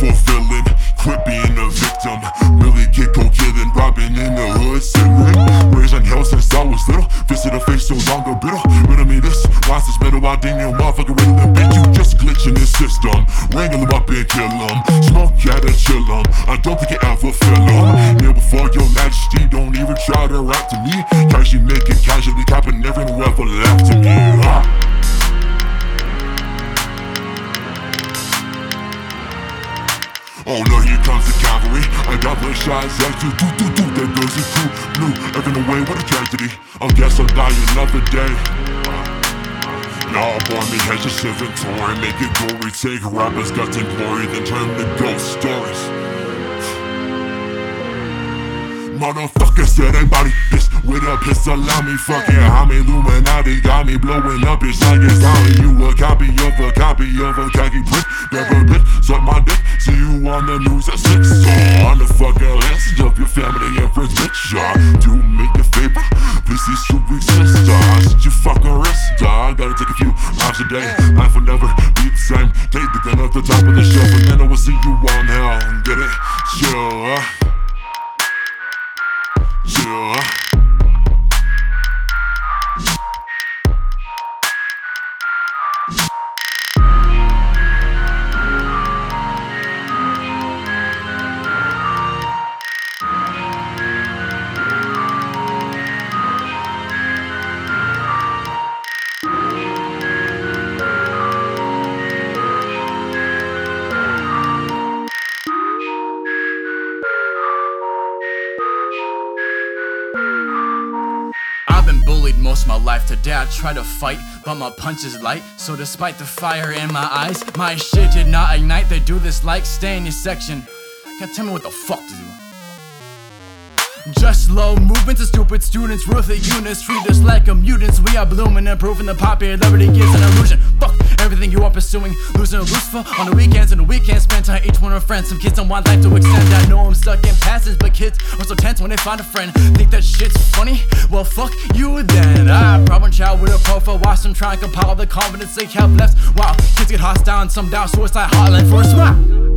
fulfilling. Quit being a victim. Really get go killing, robbing in the hood, sitting. Raising hell since I was little. Visit a face so long a bitter. Me this, why is this metal? Why didn't you motherfucker riddle them? Bitch, you just glitching this system. Wrangle them up and kill them. Smoke out and chill them. I don't think you ever feel them. Kneel before Oh no, here comes the cavalry. I got my shots at you. Do do do. That goes the crew. Blue, everything away. What a tragedy. I guess I'll die another day. Nah, boy, me has your inventory. Make it gory. Take rappers' guts and glory, then turn them to ghost stories. Motherfucker said they body bitch with a pistol on me. Fucking I'm Illuminati, got me blowing up. It's like it's you a copy of a copy of a khaki print. Never bitch, suck my dick. See you on the news at six. So on the fucking list of your family and friends, bitch. Yeah, do me a favor, please these two exist. Uh, shut your fucking wrist. Uh, gotta take a few lives a day. Life will never be the same. Take the gun off the top of the shelf, and then I will see you on hell. Get it? Sure. Bullied most of my life. Today I try to fight, but my punch is light. So despite the fire in my eyes, my shit did not ignite. They do this like stay in your section. Can't tell me what the fuck to do. Just slow movements of stupid students, ruthless units, treat us like a mutants. We are blooming and proving the popularity gives an illusion. Fuck everything you are pursuing. Losing a Lucifer on the weekends and the weekends spent time each one of friends. Some kids don't want life to extend. I know I'm stuck in passes, but kids are so tense when they find a friend. Think that shit's funny? Well, fuck you then. I problem child with a profile. Watch them try and compile the confidence they have left. While kids get hostile and some down suicide hotline for a smile.